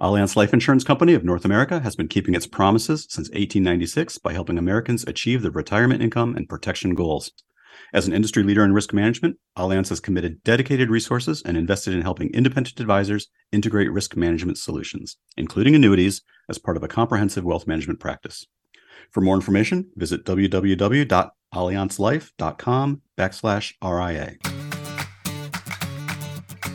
Allianz Life Insurance Company of North America has been keeping its promises since 1896 by helping Americans achieve their retirement income and protection goals. As an industry leader in risk management, Allianz has committed dedicated resources and invested in helping independent advisors integrate risk management solutions, including annuities, as part of a comprehensive wealth management practice. For more information, visit www.allianzlife.com backslash RIA.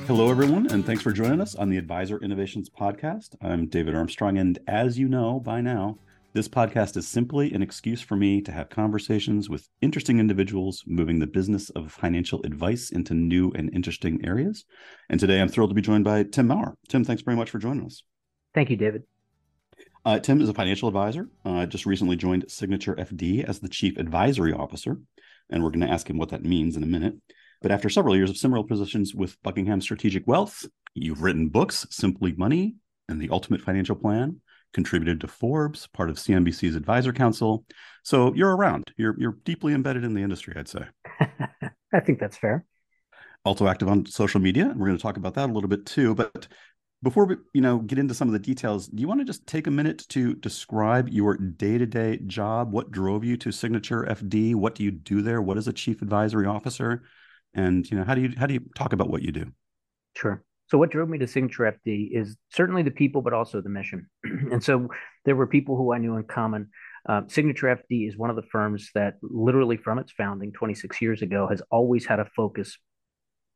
Hello, everyone, and thanks for joining us on the Advisor Innovations Podcast. I'm David Armstrong, and as you know by now, this podcast is simply an excuse for me to have conversations with interesting individuals moving the business of financial advice into new and interesting areas. And today I'm thrilled to be joined by Tim Maurer. Tim, thanks very much for joining us. Thank you, David. Uh, Tim is a financial advisor. Uh, just recently joined Signature FD as the chief advisory officer, and we're going to ask him what that means in a minute. But after several years of similar positions with Buckingham Strategic Wealth, you've written books, Simple Money and The Ultimate Financial Plan, contributed to Forbes, part of CNBC's advisor council. So you're around. You're you're deeply embedded in the industry, I'd say. I think that's fair. Also active on social media, and we're going to talk about that a little bit too. But before we, you know, get into some of the details, do you want to just take a minute to describe your day-to-day job? What drove you to Signature FD? What do you do there? What is a chief advisory officer? And you know, how do you how do you talk about what you do? Sure. So what drove me to Signature FD is certainly the people, but also the mission. and so there were people who I knew in common. Uh, Signature FD is one of the firms that literally from its founding 26 years ago has always had a focus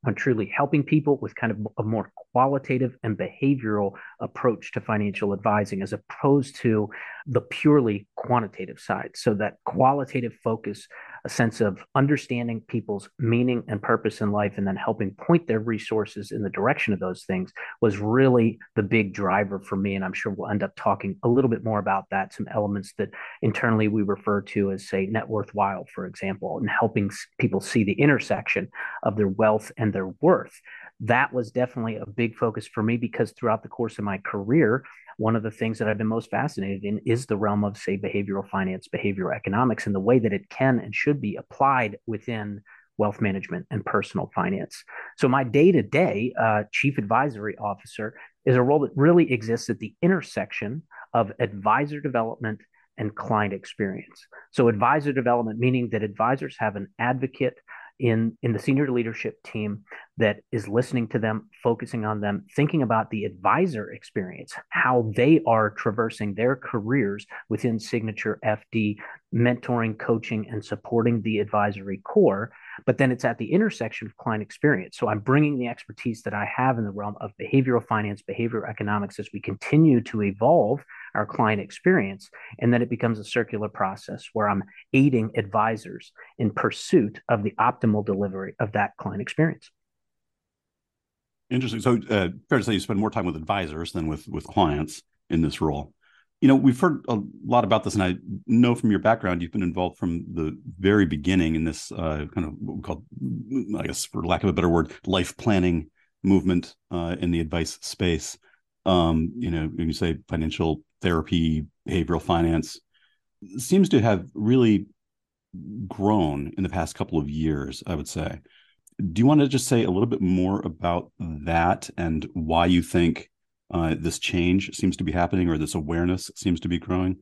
on truly helping people with kind of a more qualitative and behavioral approach to financial advising as opposed to the purely quantitative side. So that qualitative focus a sense of understanding people's meaning and purpose in life and then helping point their resources in the direction of those things was really the big driver for me. And i'm sure we'll end up talking a little bit more about that some elements that internally we refer to as say net worthwhile for example and helping people see the intersection of their wealth and their worth. That was definitely a big focus for me because throughout the course of my career one of the things that I've been most fascinated in is the realm of, say, behavioral finance, behavioral economics, and the way that it can and should be applied within wealth management and personal finance. So, my day to day chief advisory officer is a role that really exists at the intersection of advisor development and client experience. So, advisor development, meaning that advisors have an advocate in in the senior leadership team that is listening to them focusing on them thinking about the advisor experience how they are traversing their careers within signature fd mentoring coaching and supporting the advisory core but then it's at the intersection of client experience. So I'm bringing the expertise that I have in the realm of behavioral finance, behavioral economics as we continue to evolve our client experience. And then it becomes a circular process where I'm aiding advisors in pursuit of the optimal delivery of that client experience. Interesting. So, uh, fair to say you spend more time with advisors than with with clients in this role you know we've heard a lot about this and i know from your background you've been involved from the very beginning in this uh, kind of what we call i guess for lack of a better word life planning movement uh, in the advice space. Um, you know you say financial therapy behavioral finance seems to have really grown in the past couple of years i would say. Do you want to just say a little bit more about that and why you think uh, this change seems to be happening or this awareness seems to be growing?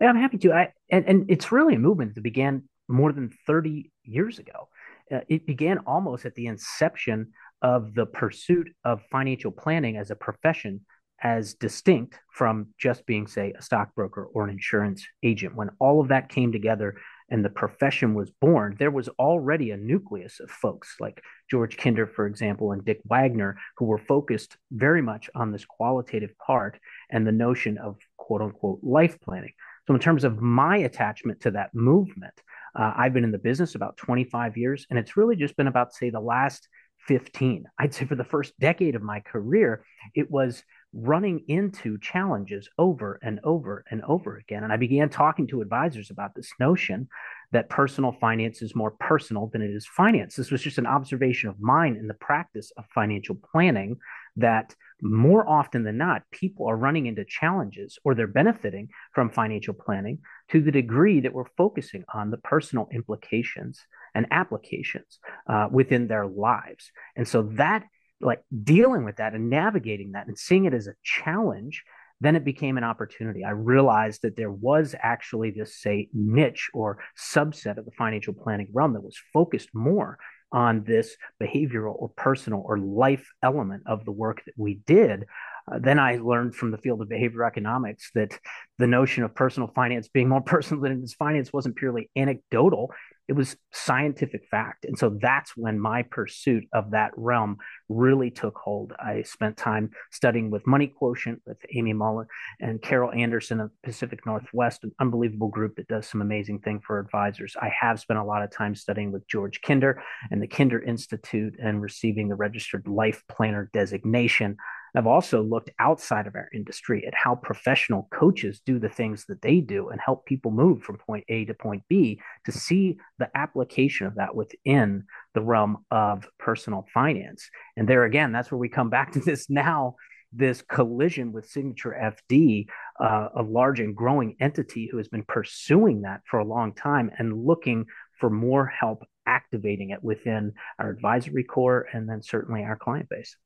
Yeah, I'm happy to. I and, and it's really a movement that began more than 30 years ago. Uh, it began almost at the inception of the pursuit of financial planning as a profession as distinct from just being say a stockbroker or an insurance agent when all of that came together and the profession was born, there was already a nucleus of folks like George Kinder, for example, and Dick Wagner, who were focused very much on this qualitative part and the notion of quote unquote life planning. So, in terms of my attachment to that movement, uh, I've been in the business about 25 years, and it's really just been about, say, the last 15. I'd say for the first decade of my career, it was running into challenges over and over and over again. And I began talking to advisors about this notion that personal finance is more personal than it is finance. This was just an observation of mine in the practice of financial planning that more often than not, people are running into challenges or they're benefiting from financial planning to the degree that we're focusing on the personal implications and applications uh, within their lives. And so that like dealing with that and navigating that and seeing it as a challenge then it became an opportunity. I realized that there was actually this, say, niche or subset of the financial planning realm that was focused more on this behavioral or personal or life element of the work that we did. Uh, then I learned from the field of behavioral economics that the notion of personal finance being more personal than its finance wasn't purely anecdotal it was scientific fact. And so that's when my pursuit of that realm really took hold. I spent time studying with Money Quotient with Amy Mullen and Carol Anderson of Pacific Northwest, an unbelievable group that does some amazing thing for advisors. I have spent a lot of time studying with George Kinder and the Kinder Institute and receiving the registered life planner designation. I've also looked outside of our industry at how professional coaches do the things that they do and help people move from point A to point B to see the application of that within the realm of personal finance. And there again, that's where we come back to this now this collision with Signature FD, uh, a large and growing entity who has been pursuing that for a long time and looking for more help activating it within our advisory core and then certainly our client base.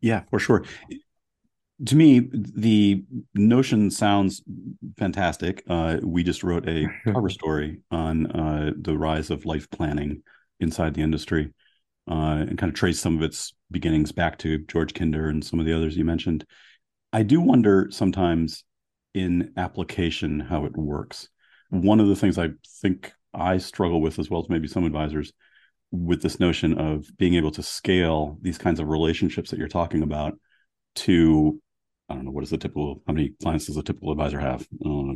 Yeah, for sure. To me, the notion sounds fantastic. Uh, we just wrote a cover story on uh, the rise of life planning inside the industry uh, and kind of trace some of its beginnings back to George Kinder and some of the others you mentioned. I do wonder sometimes in application how it works. One of the things I think I struggle with, as well as maybe some advisors, with this notion of being able to scale these kinds of relationships that you're talking about to I don't know what is the typical how many clients does a typical advisor have? Uh,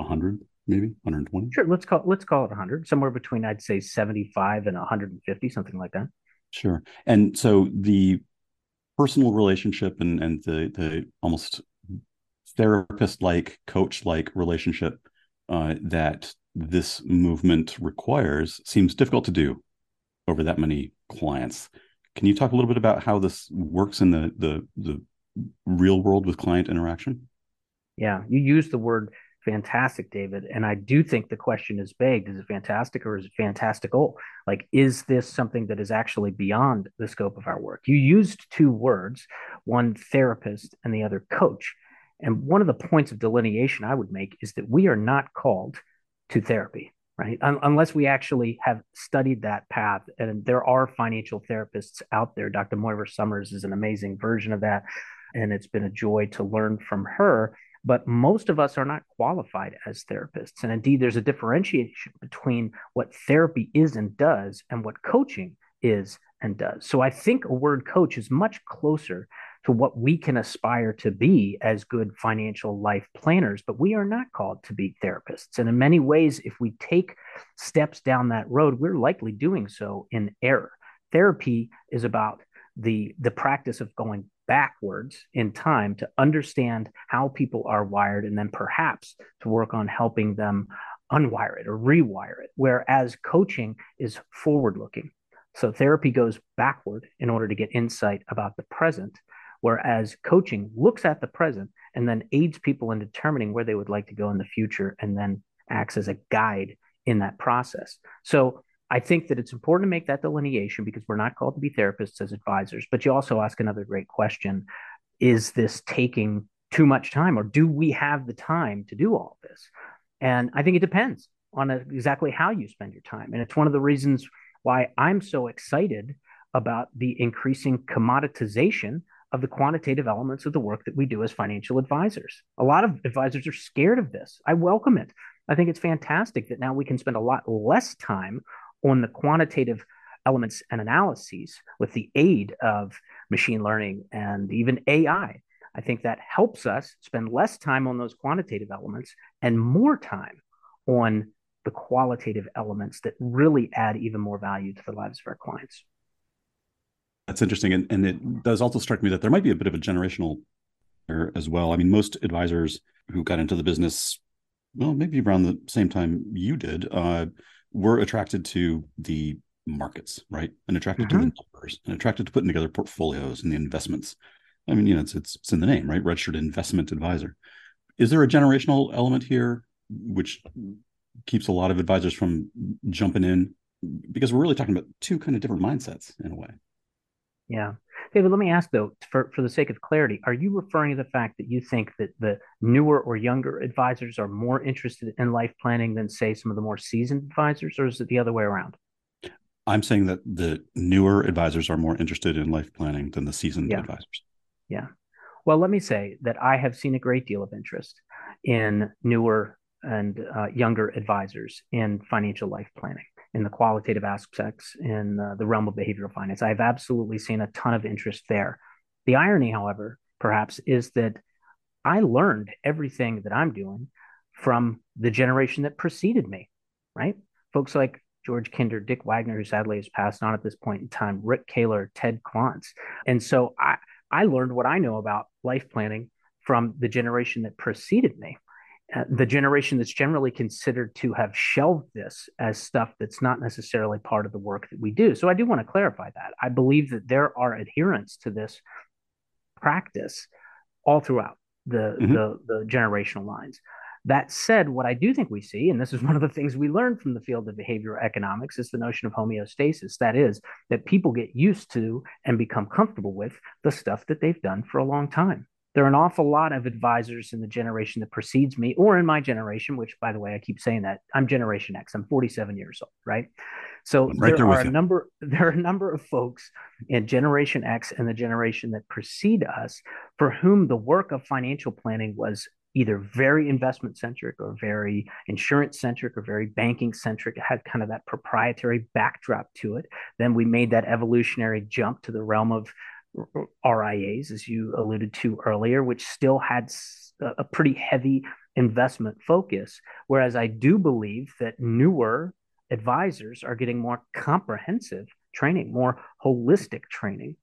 hundred, maybe 120. Sure, let's call let's call it 100, somewhere between I'd say 75 and 150, something like that. Sure, and so the personal relationship and and the the almost therapist like coach like relationship uh, that this movement requires seems difficult to do over that many clients. Can you talk a little bit about how this works in the the the real world with client interaction? Yeah, you use the word fantastic, David, and I do think the question is begged: Is it fantastic or is it fantastical? Like, is this something that is actually beyond the scope of our work? You used two words, one therapist and the other coach. And one of the points of delineation I would make is that we are not called to therapy right? Un- unless we actually have studied that path. And there are financial therapists out there. Dr. Moira Somers is an amazing version of that. And it's been a joy to learn from her. But most of us are not qualified as therapists. And indeed, there's a differentiation between what therapy is and does and what coaching is and does. So I think a word coach is much closer to what we can aspire to be as good financial life planners, but we are not called to be therapists. And in many ways, if we take steps down that road, we're likely doing so in error. Therapy is about the, the practice of going backwards in time to understand how people are wired and then perhaps to work on helping them unwire it or rewire it. Whereas coaching is forward looking. So therapy goes backward in order to get insight about the present. Whereas coaching looks at the present and then aids people in determining where they would like to go in the future and then acts as a guide in that process. So I think that it's important to make that delineation because we're not called to be therapists as advisors. But you also ask another great question Is this taking too much time or do we have the time to do all this? And I think it depends on exactly how you spend your time. And it's one of the reasons why I'm so excited about the increasing commoditization of the quantitative elements of the work that we do as financial advisors. A lot of advisors are scared of this. I welcome it. I think it's fantastic that now we can spend a lot less time on the quantitative elements and analyses with the aid of machine learning and even AI. I think that helps us spend less time on those quantitative elements and more time on the qualitative elements that really add even more value to the lives of our clients. That's interesting. And, and it does also strike me that there might be a bit of a generational error as well. I mean, most advisors who got into the business, well, maybe around the same time you did, uh, were attracted to the markets, right? And attracted mm-hmm. to the mm-hmm. numbers and attracted to putting together portfolios and the investments. I mean, you know, it's, it's, it's in the name, right? Registered investment advisor. Is there a generational element here which keeps a lot of advisors from jumping in? Because we're really talking about two kind of different mindsets in a way. Yeah. David, let me ask though, for, for the sake of clarity, are you referring to the fact that you think that the newer or younger advisors are more interested in life planning than, say, some of the more seasoned advisors, or is it the other way around? I'm saying that the newer advisors are more interested in life planning than the seasoned yeah. advisors. Yeah. Well, let me say that I have seen a great deal of interest in newer and uh, younger advisors in financial life planning in the qualitative aspects in uh, the realm of behavioral finance. I've absolutely seen a ton of interest there. The irony, however, perhaps, is that I learned everything that I'm doing from the generation that preceded me, right? Folks like George Kinder, Dick Wagner, who sadly has passed on at this point in time, Rick Kahler, Ted Klontz. And so I, I learned what I know about life planning from the generation that preceded me. Uh, the generation that's generally considered to have shelved this as stuff that's not necessarily part of the work that we do. So I do want to clarify that. I believe that there are adherents to this practice all throughout the, mm-hmm. the, the generational lines. That said, what I do think we see, and this is one of the things we learned from the field of behavioral economics, is the notion of homeostasis. That is, that people get used to and become comfortable with the stuff that they've done for a long time there are an awful lot of advisors in the generation that precedes me or in my generation which by the way i keep saying that i'm generation x i'm 47 years old right so right there, there are a number there are a number of folks in generation x and the generation that precede us for whom the work of financial planning was either very investment centric or very insurance centric or very banking centric. It had kind of that proprietary backdrop to it. Then we made that evolutionary jump to the realm of RIAs, as you alluded to earlier, which still had a pretty heavy investment focus. Whereas I do believe that newer advisors are getting more comprehensive training, more holistic training.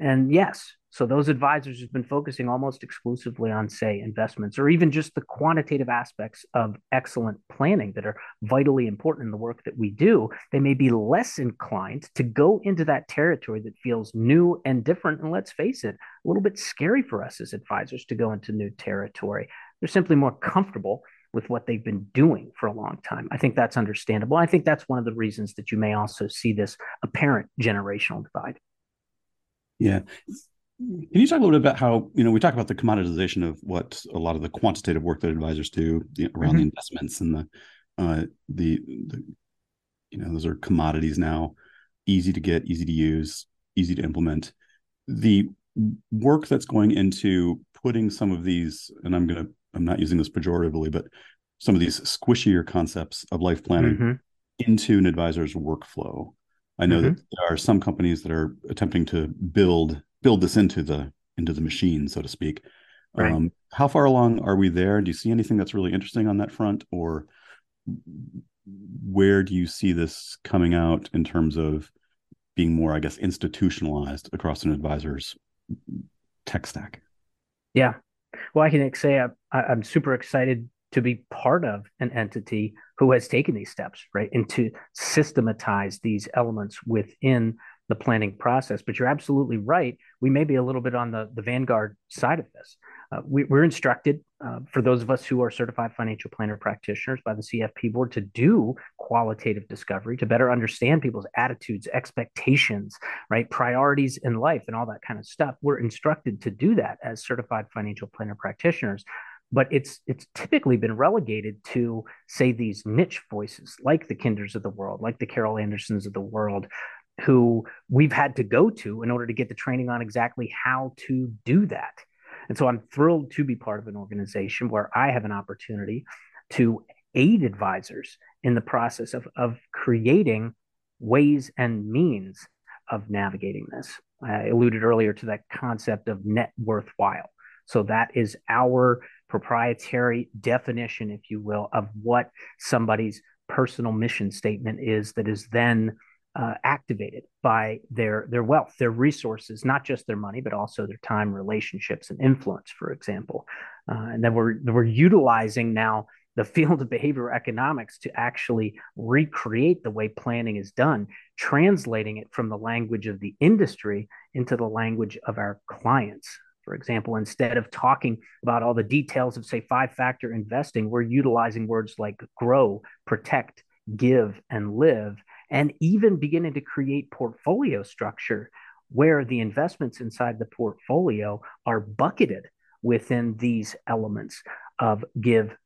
And yes, so those advisors have been focusing almost exclusively on, say, investments or even just the quantitative aspects of excellent planning that are vitally important in the work that we do. They may be less inclined to go into that territory that feels new and different. And let's face it, a little bit scary for us as advisors to go into new territory. They're simply more comfortable with what they've been doing for a long time. I think that's understandable. I think that's one of the reasons that you may also see this apparent generational divide. Yeah. Can you talk a little bit about how you know we talk about the commoditization of what a lot of the quantitative work that advisors do around mm-hmm. the investments and the uh, the the you know those are commodities now, easy to get, easy to use, easy to implement. The work that's going into putting some of these, and I'm gonna I'm not using this pejoratively, but some of these squishier concepts of life planning mm-hmm. into an advisor's workflow. I know mm-hmm. that there are some companies that are attempting to build build this into the into the machine, so to speak. Right. Um, how far along are we there? Do you see anything that's really interesting on that front, or where do you see this coming out in terms of being more, I guess, institutionalized across an advisor's tech stack? Yeah, well, I can say I, I'm super excited to be part of an entity who has taken these steps, right, and to systematize these elements within the planning process. But you're absolutely right. We may be a little bit on the, the vanguard side of this. Uh, we, are instructed, uh, for those of us who are certified financial planner practitioners by the CFP board, to do qualitative discovery, to better understand people's attitudes, expectations, right, priorities in life, and all that kind of stuff. We're instructed to do that as certified financial planner practitioners but it's it's typically been relegated to say these niche voices like the kinders of the world like the carol andersons of the world who we've had to go to in order to get the training on exactly how to do that. And so I'm thrilled to be part of an organization where I have an opportunity to aid advisors in the process of, of creating ways and means of navigating this. I alluded earlier to that concept of net worthwhile. So that is our proprietary definition, if you will, of what somebody's personal mission statement is that is then uh, activated by their their wealth, their resources, not just their money, but also their time, relationships, and influence, for example. Uh, and then we're we're utilizing now the field of behavioral economics to actually recreate the way planning is done, translating it from the language of the industry into the language of our clients. For example, instead of talking about all the details of, say, five factor investing, we're utilizing words like grow, protect, give, and live and even beginning to create portfolio structure where the investments inside the portfolio are bucketed within these elements of give,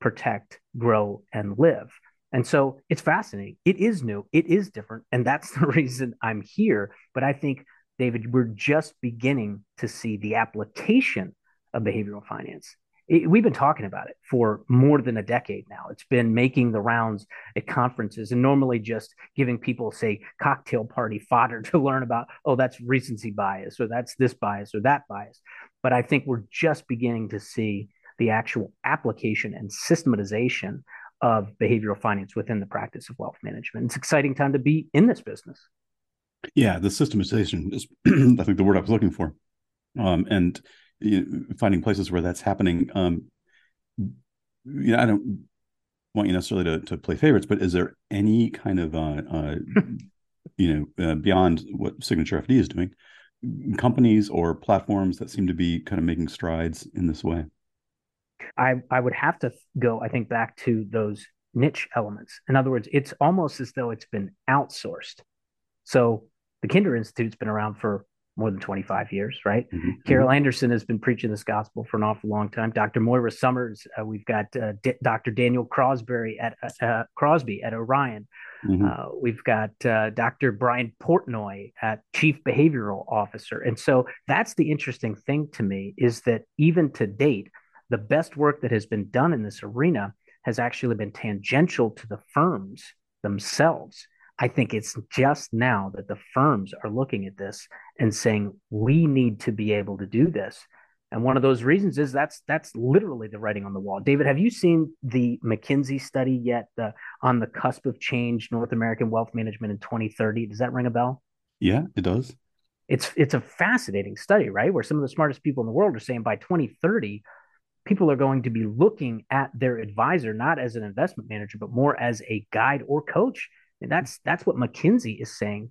protect, grow, and live. And so it's fascinating. It is new, it is different. And that's the reason I'm here. But I think, David, we're just beginning to see the application of behavioral finance it, we've been talking about it for more than a decade now. It's been making the rounds at conferences and normally just giving people, say, cocktail party fodder to learn about, oh, that's recency bias or that's this bias or that bias. But I think we're just beginning to see the actual application and systematization of behavioral finance within the practice of wealth management. It's exciting time to be in this business. Yeah, the systematization is, I think, the word I was looking for. Um, and you know, finding places where that's happening. Um, you know, I don't want you necessarily to, to play favorites, but is there any kind of, uh, uh, you know, uh, beyond what Signature FD is doing, companies or platforms that seem to be kind of making strides in this way? I, I would have to go, I think, back to those niche elements. In other words, it's almost as though it's been outsourced. So the Kinder Institute's been around for more than 25 years, right? Mm-hmm. Carol mm-hmm. Anderson has been preaching this gospel for an awful long time. Dr. Moira Somers, uh, we've got uh, D- Dr. Daniel Crosby at uh, uh, Crosby at Orion. Mm-hmm. Uh, we've got uh, Dr. Brian Portnoy at Chief Behavioral Officer. And so that's the interesting thing to me is that even to date, the best work that has been done in this arena has actually been tangential to the firms themselves. I think it's just now that the firms are looking at this and saying we need to be able to do this. And one of those reasons is that's that's literally the writing on the wall. David, have you seen the McKinsey study yet? The on the cusp of change, North American wealth management in 2030. Does that ring a bell? Yeah, it does. It's it's a fascinating study, right? Where some of the smartest people in the world are saying by 2030, people are going to be looking at their advisor not as an investment manager, but more as a guide or coach and that's that's what McKinsey is saying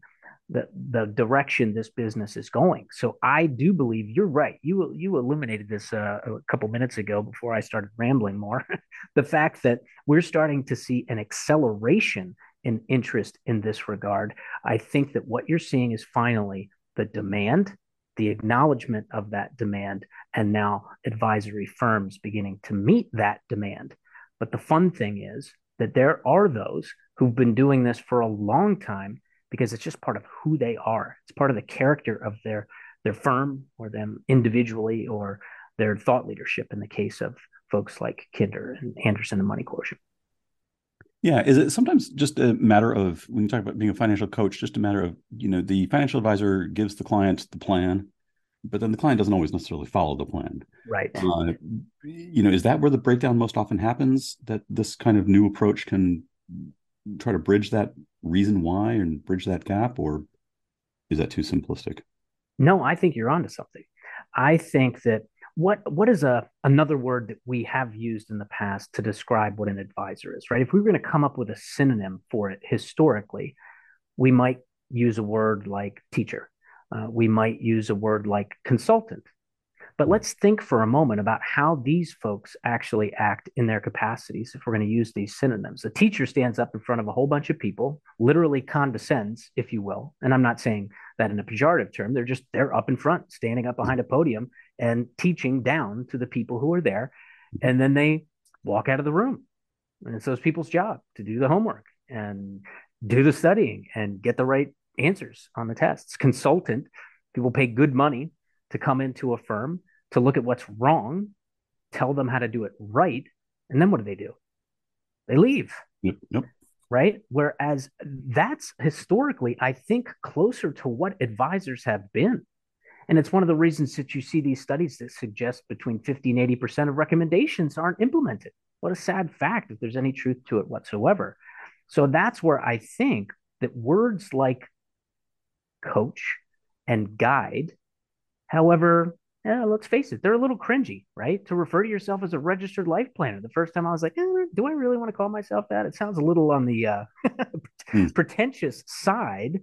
the the direction this business is going. So I do believe you're right. You you illuminated this uh, a couple minutes ago before I started rambling more. the fact that we're starting to see an acceleration in interest in this regard. I think that what you're seeing is finally the demand, the acknowledgement of that demand, and now advisory firms beginning to meet that demand. But the fun thing is that there are those who've been doing this for a long time because it's just part of who they are. It's part of the character of their their firm or them individually or their thought leadership in the case of folks like Kinder and Anderson and Money Quotient. Yeah, is it sometimes just a matter of when you talk about being a financial coach, just a matter of you know the financial advisor gives the client the plan, but then the client doesn't always necessarily follow the plan. Right. Uh, you know, is that where the breakdown most often happens? That this kind of new approach can try to bridge that reason why and bridge that gap, or is that too simplistic? No, I think you're onto something. I think that what what is a another word that we have used in the past to describe what an advisor is, right? If we were going to come up with a synonym for it historically, we might use a word like teacher. Uh, we might use a word like consultant but let's think for a moment about how these folks actually act in their capacities if we're going to use these synonyms. A teacher stands up in front of a whole bunch of people, literally condescends, if you will. And I'm not saying that in a pejorative term. They're just, they're up in front, standing up behind a podium and teaching down to the people who are there. And then they walk out of the room. And it's those people's job to do the homework and do the studying and get the right answers on the tests. Consultant, people pay good money to come into a firm to look at what's wrong, tell them how to do it right, and then what do they do? They leave. Yep. yep. Right. Whereas that's historically, I think, closer to what advisors have been. And it's one of the reasons that you see these studies that suggest between 50 and 80% of recommendations aren't implemented. What a sad fact if there's any truth to it whatsoever. So that's where I think that words like coach and guide, however yeah, let's face it, they're a little cringy, right? To refer to yourself as a registered life planner. The first time I was like, eh, do I really want to call myself that? It sounds a little on the uh, hmm. pretentious side.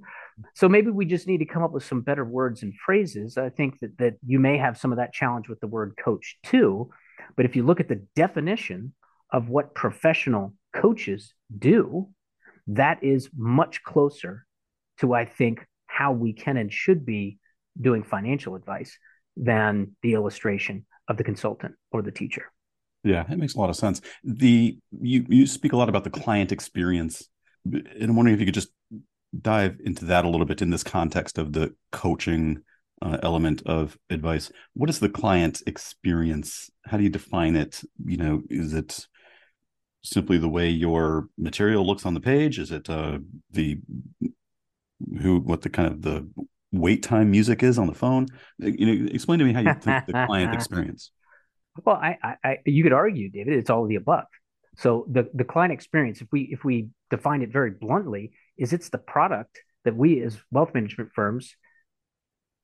So maybe we just need to come up with some better words and phrases. I think that that you may have some of that challenge with the word coach too. But if you look at the definition of what professional coaches do, that is much closer to, I think, how we can and should be doing financial advice than the illustration of the consultant or the teacher. Yeah, it makes a lot of sense. The you you speak a lot about the client experience, and I'm wondering if you could just dive into that a little bit in this context of the coaching uh, element of advice. What is the client experience? How do you define it? You know, is it simply the way your material looks on the page? Is it uh, the who what the kind of the wait time music is on the phone? You know, explain to me how you think the client experience. Well, I, I, you could argue, David, it's all of the above. So the the client experience, if we if we define it very bluntly, is it's the product that we as wealth management firms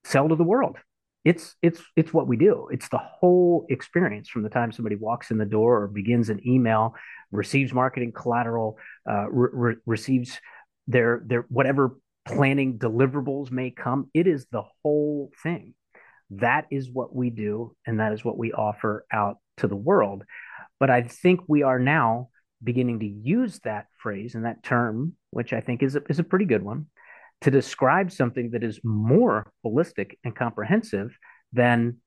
sell to the world. It's it's it's what we do. It's the whole experience from the time somebody walks in the door or begins an email, receives marketing collateral, uh, re- receives their their whatever planning deliverables may come. It is the whole thing. That is what we do, and that is what we offer out to the world. But I think we are now beginning to use that phrase and that term, which I think is a, is a pretty good one, to describe something that is more holistic and comprehensive than,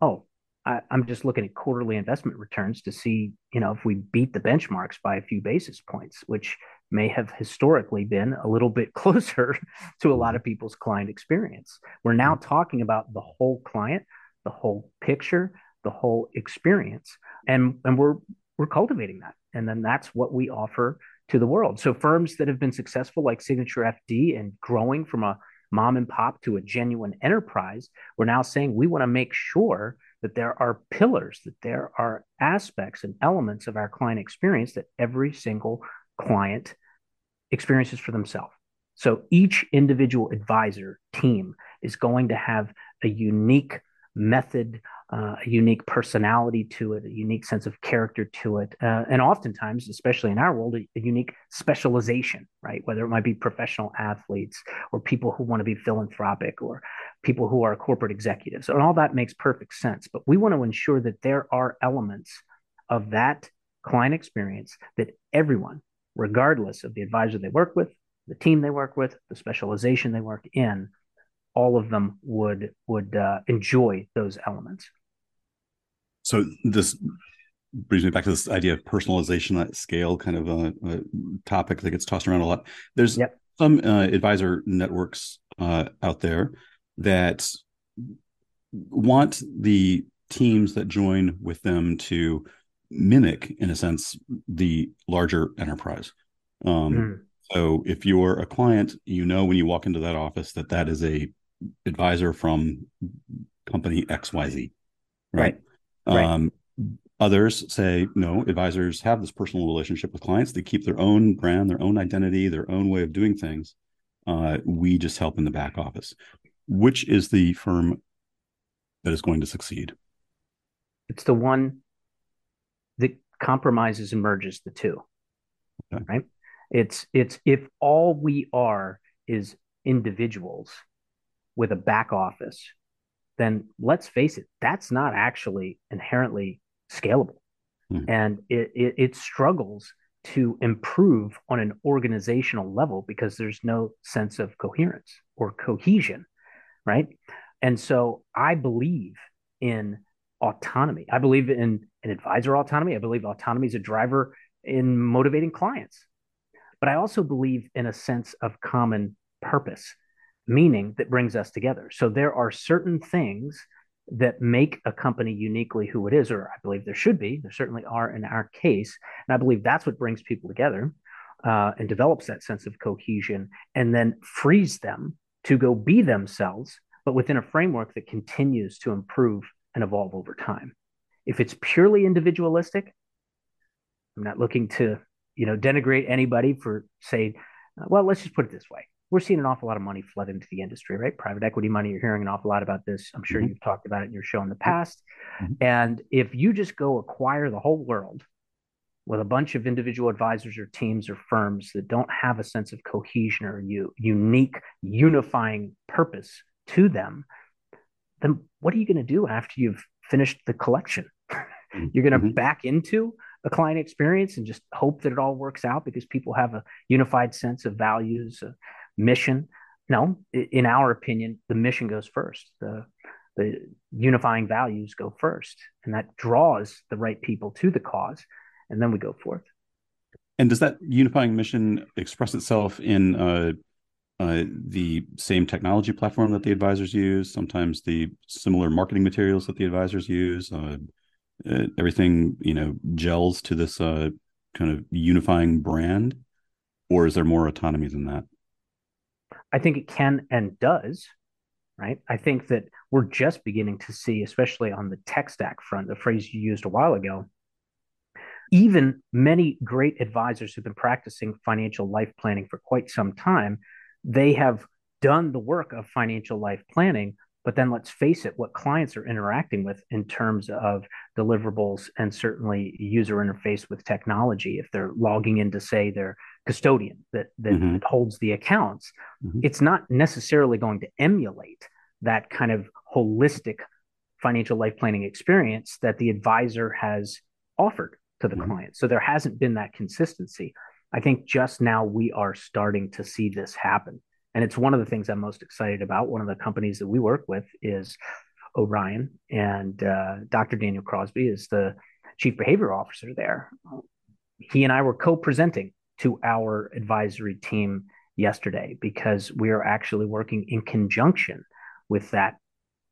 oh, I, am just looking at quarterly investment returns to see, you know, if we beat the benchmarks by a few basis points, which may have historically been a little bit closer to a lot of mm-hmm. people's client experience. We're now mm-hmm. talking about the whole client, the whole picture, the whole experience, and and we're we're cultivating that, and then that's what we offer to the world. So firms that have been successful, like Signature FD, and growing from a mom and pop to a genuine enterprise, we're now saying we want to make sure that there are pillars, that there are aspects and elements of our client experience that every single client experiences for themselves. So each individual advisor team is going to have a unique method, uh, a unique personality to it, a unique sense of character to it, uh, and oftentimes, especially in our world, a, a, unique specialization, right? Whether it might be professional athletes or people who want to be philanthropic or people who are corporate executives, and all that makes perfect sense. But we want to ensure that there are elements of that client experience that everyone, regardless of the advisor they work with, the team they work with, the specialization they work in, all of them would would uh, enjoy those elements. So this brings me back to this idea of personalization at scale, kind of a, a topic that gets tossed around a lot. There's yep. some uh, advisor networks uh, out there that want the teams that join with them to mimic, in a sense, the larger enterprise. Um, mm. So if you're a client, you know when you walk into that office that that is a advisor from company XYZ, right? right. Um, others say, no, advisors have this personal relationship with clients. They keep their own brand, their own identity, their own way of doing things. Uh, we just help in the back office. Which is the firm that is going to succeed? It's the one that compromises and merges the two. Okay. Right? It's it's if all we are is individuals with a back office, then let's face it, that's not actually inherently scalable. Mm. And it, it, it struggles to improve on an organizational level because there's no sense of coherence or cohesion, right? And so I believe in autonomy. I believe in an advisor autonomy. I believe autonomy is a driver in motivating clients. But I also believe in a sense of common purpose meaning that brings us together. So there are certain things that make a company uniquely who it is, or I believe there should be. There certainly are in our case. And I believe that's what brings people together uh, and develops that sense of cohesion and then frees them to go be themselves, but within a framework that continues to improve and evolve over time. If it's purely individualistic, I'm not looking to, you know, denigrate anybody for say, well, let's just put it this way we're seeing an awful lot of money flood into the industry, right? Private equity money. You're hearing an awful lot about this. I'm sure mm-hmm. you've talked about it in your show in the past. Mm-hmm. And if you just go acquire the whole world with a bunch of individual advisors or teams or firms that don't have a sense of cohesion or you, unique unifying purpose to them, then what are you going to do after you've finished the collection? Mm-hmm. You're going to mm-hmm. back into a client experience and just hope that it all works out because people have a unified sense of values, mission. no, in our opinion, the mission goes first. The the unifying values go first, and that draws the right people to the cause, and then we go forth. And does that unifying mission express itself in uh, uh, the same technology platform that the advisors use? Sometimes the similar marketing materials that the advisors use. Uh, uh everything you know gels to this uh, kind of unifying brand, or is there more autonomy than that? I think it can and does right? I think that we're just beginning to see, especially on the tech stack front, the phrase you used a while ago. Even many great advisors who've been practicing financial life planning for quite some time, they have done the work of financial life planning. But then let's face it, what clients are interacting with in terms of deliverables and certainly user interface with technology, if they're logging in to say their custodian that that, mm-hmm. that holds the accounts, mm-hmm. it's not necessarily going to emulate that kind of holistic financial life planning experience that the advisor has offered to the mm-hmm. client. So there hasn't been that consistency. I think just now we are starting to see this happen. And it's one of the things I'm most excited about. One of the companies that we work with is Orion, and uh, Dr. Daniel Crosby is the chief behavior officer there. He and I were co presenting to our advisory team yesterday because we are actually working in conjunction with that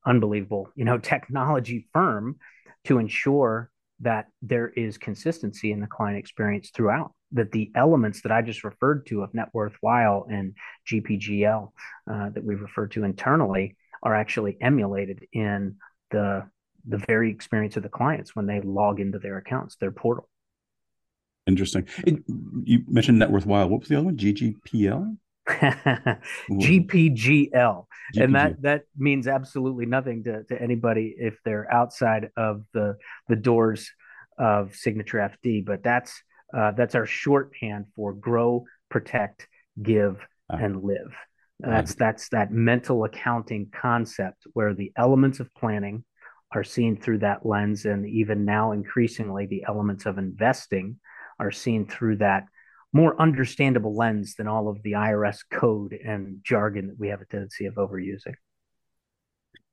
unbelievable, you know, technology firm to ensure that there is consistency in the client experience throughout. That the elements that I just referred to of net worthwhile and GPGL uh, that we refer to internally are actually emulated in the the very experience of the clients when they log into their accounts, their portal. Interesting. It, you mentioned net worth worthwhile. What was the other one? GGPL? GPGL. And that that means absolutely nothing to, to anybody if they're outside of the the doors of Signature FD. But that's uh, that's our shorthand for grow, protect, give, uh, and live. That's that's that mental accounting concept where the elements of planning are seen through that lens, and even now increasingly the elements of investing are seen through that more understandable lens than all of the IRS code and jargon that we have a tendency of overusing.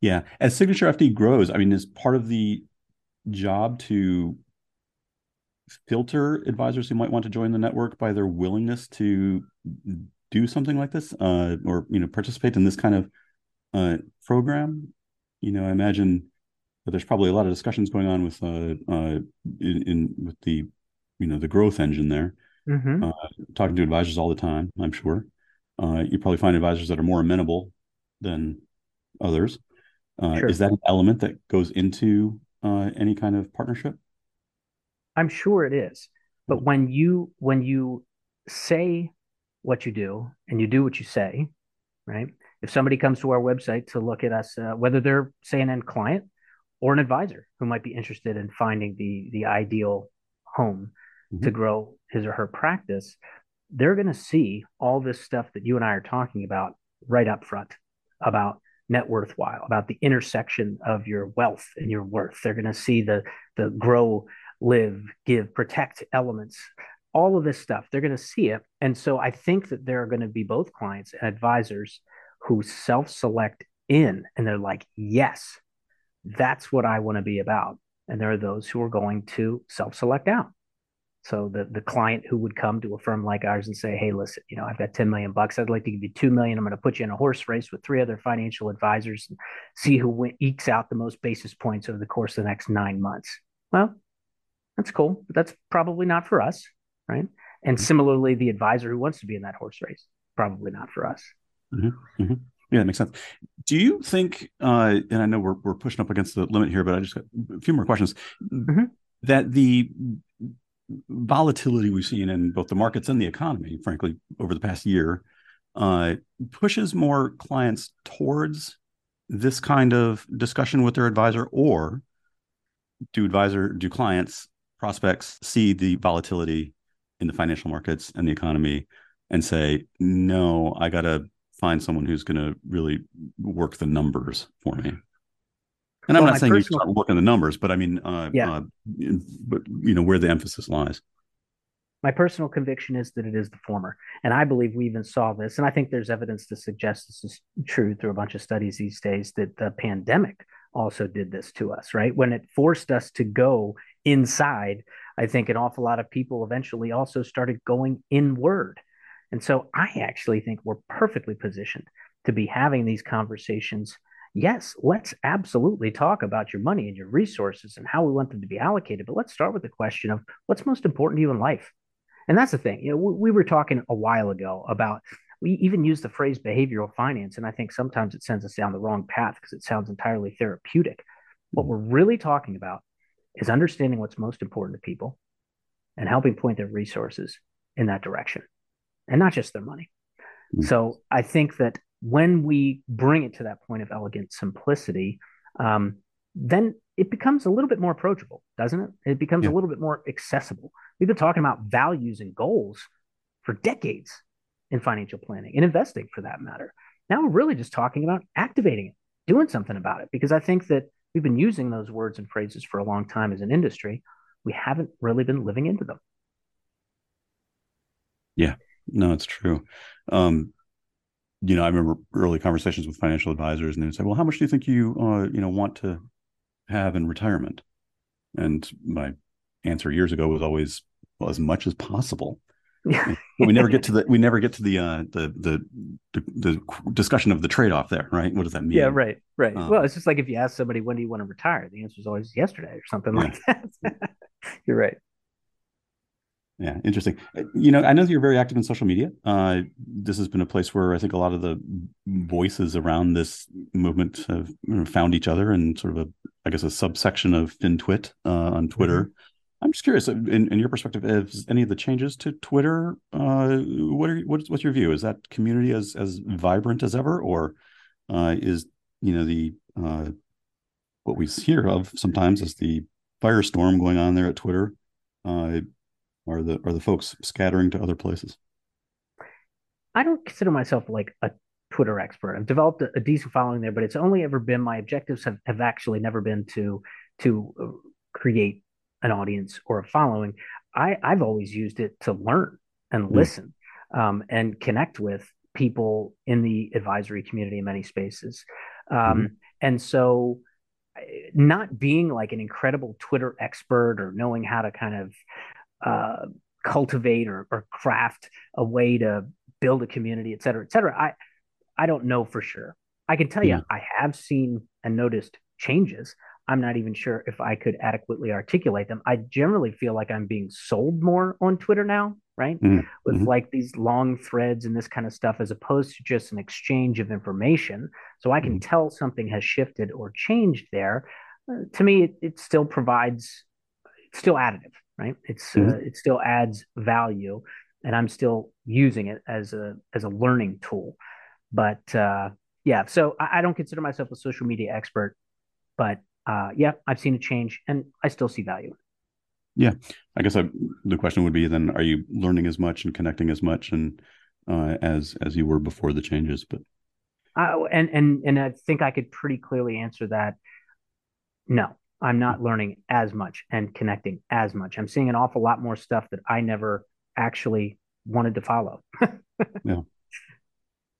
Yeah, as Signature FD grows, I mean, is part of the job to filter advisors who might want to join the network by their willingness to do something like this, uh, or you know, participate in this kind of uh, program. You know, I imagine that there's probably a lot of discussions going on with uh, uh in, in with the you know the growth engine there. Mm-hmm. uh, talking to advisors all the time i'm sure. Uh, you probably find advisors that are more amenable than others. Uh, sure. is that an element that goes into uh, any kind of partnership? I'm sure it is. But when you when you say what you do and you do what you say right? If somebody comes to our website to look at us uh, whether they're say an end client or an advisor who might be interested in finding the the ideal home mm-hmm. to grow his or her practice, they're going to see all this stuff that you and I are talking about right up front about net worthwhile, about the intersection of your wealth and your worth. They're going to see the the grow, live, give, protect elements. All of this stuff, they're going to see it. And so I think that there are going to be both clients and advisors who self-select in and they're like, yes, that's what I want to be about. And there are those who are going to self-select out. So the the client who would come to a firm like ours and say, "Hey, listen, you know, I've got 10 million bucks. I'd like to give you 2 million. I'm going to put you in a horse race with three other financial advisors and see who win- ekes out the most basis points over the course of the next 9 months." Well, that's cool, but that's probably not for us, right? And similarly, the advisor who wants to be in that horse race, probably not for us. Mm-hmm. Mm-hmm. Yeah, that makes sense. Do you think, uh, and I know we're, we're pushing up against the limit here, but I just got a few more questions, mm-hmm. that the volatility we've seen in both the markets and the economy, frankly, over the past year, uh, pushes more clients towards this kind of discussion with their advisor, or do advisor do clients prospects see the volatility in the financial markets and the economy and say, no, I got to find someone who's going to really work the numbers for me. And I'm not saying personal... you start looking at the numbers, but I mean, uh, yeah. Uh, but you know where the emphasis lies. My personal conviction is that it is the former. And I believe we even saw this. And I think there's evidence to suggest this is true through a bunch of studies these days that the pandemic also did this to us, right? When it forced us to go inside, I think an awful lot of people eventually also started going inward. And so I actually think we're perfectly positioned to be having these conversations. Yes, let's absolutely talk about your money and your resources and how we want them to be allocated. But let's start with the question of what's most important to you in life. And that's the thing. You know, we, we were talking a while ago about we even use the phrase behavioral finance, and I think sometimes it sends us down the wrong path because it sounds entirely therapeutic. What we're really talking about is understanding what's most important to people and helping point their resources in that direction and not just their money. Mm-hmm. So I think that when we bring it to that point of elegant simplicity, um, then it becomes a little bit more approachable, doesn't it? It becomes yeah. a little bit more accessible. We've been talking about values and goals for decades in financial planning and investing for that matter. Now we're really just talking about activating it, doing something about it, because I think that we've been using those words and phrases for a long time as an industry. We haven't really been living into them. Yeah, no, it's true. Um, you know, I remember early conversations with financial advisors, and they would say, "Well, how much do you think you, uh, you know, want to have in retirement?" And my answer years ago was always, "Well, as much as possible." we never get to the we never get to the uh the the the, the discussion of the trade-off there right? What does that mean? yeah right right. Um, well it's just like if you ask somebody when do you want to retire? The answer is always yesterday or something yeah. like that. You're right yeah interesting uh, you know i know you're very active in social media uh this has been a place where i think a lot of the voices around this movement have found each other and sort of a i guess a subsection of FinTwit uh, on twitter mm-hmm I'm just curious, in, in your perspective, is any of the changes to Twitter? Uh, what are what's, what's your view? Is that community as as vibrant as ever, or uh, is you know the uh, what we hear of sometimes is the firestorm going on there at Twitter? Are the are the folks scattering to other places? I don't consider myself like a Twitter expert. I've developed a, a decent following there, but it's only ever been my objectives have, have actually never been to to uh, create an audience or a following. I, I've always used it to learn and mm. listen um, and connect with people in the advisory community in many spaces. Um, mm-hmm. And so, not being like an incredible Twitter expert or knowing how to kind of uh, cultivate or, or, craft a way to build a community, et cetera, et cetera, I, I don't know for sure. I can tell yeah. you, I have seen and noticed changes. I'm not even sure if I could adequately articulate them. I generally feel like I'm being sold more on Twitter now, right? Mm-hmm. With mm-hmm. like these long threads and this kind of stuff, as opposed to just an exchange of information. So I can mm-hmm. tell something has shifted or changed there. Uh, to me, it, it, still provides, it's still additive, right? It's uh, mm-hmm. it still adds value, and I'm still using it as a as a learning tool. But uh, yeah, so I, I don't consider myself a social media expert, but uh, yeah, I've seen a change and I still see value. Yeah, I guess I, the question would be then: Are you learning as much and connecting as much and uh, as as you were before the changes? But uh, and and and I think I could pretty clearly answer that. No, I'm not learning as much and connecting as much. I'm seeing an awful lot more stuff that I never actually wanted to follow. yeah.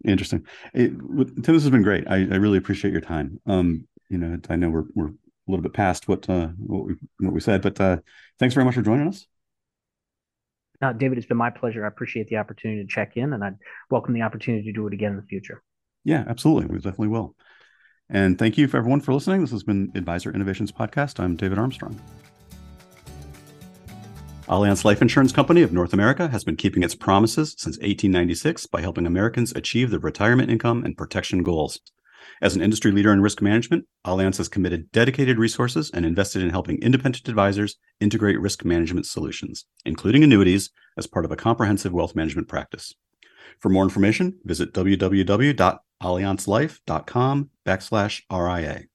Interesting. It, Tim, this has been great. I, I really appreciate your time. Um, you know, I know we're we're a little bit past what uh, what we what we said, but uh, thanks very much for joining us. Uh, David, it's been my pleasure. I appreciate the opportunity to check in, and I'd welcome the opportunity to do it again in the future. Yeah, absolutely. We definitely will. And thank you for everyone for listening. This has been Advisor Innovations Podcast. I'm David Armstrong. Allianz Life Insurance Company of North America has been keeping its promises since 1896 by helping Americans achieve their retirement income and protection goals. As an industry leader in risk management, Allianz has committed dedicated resources and invested in helping independent advisors integrate risk management solutions, including annuities, as part of a comprehensive wealth management practice. For more information, visit www.allianzlife.com backslash RIA.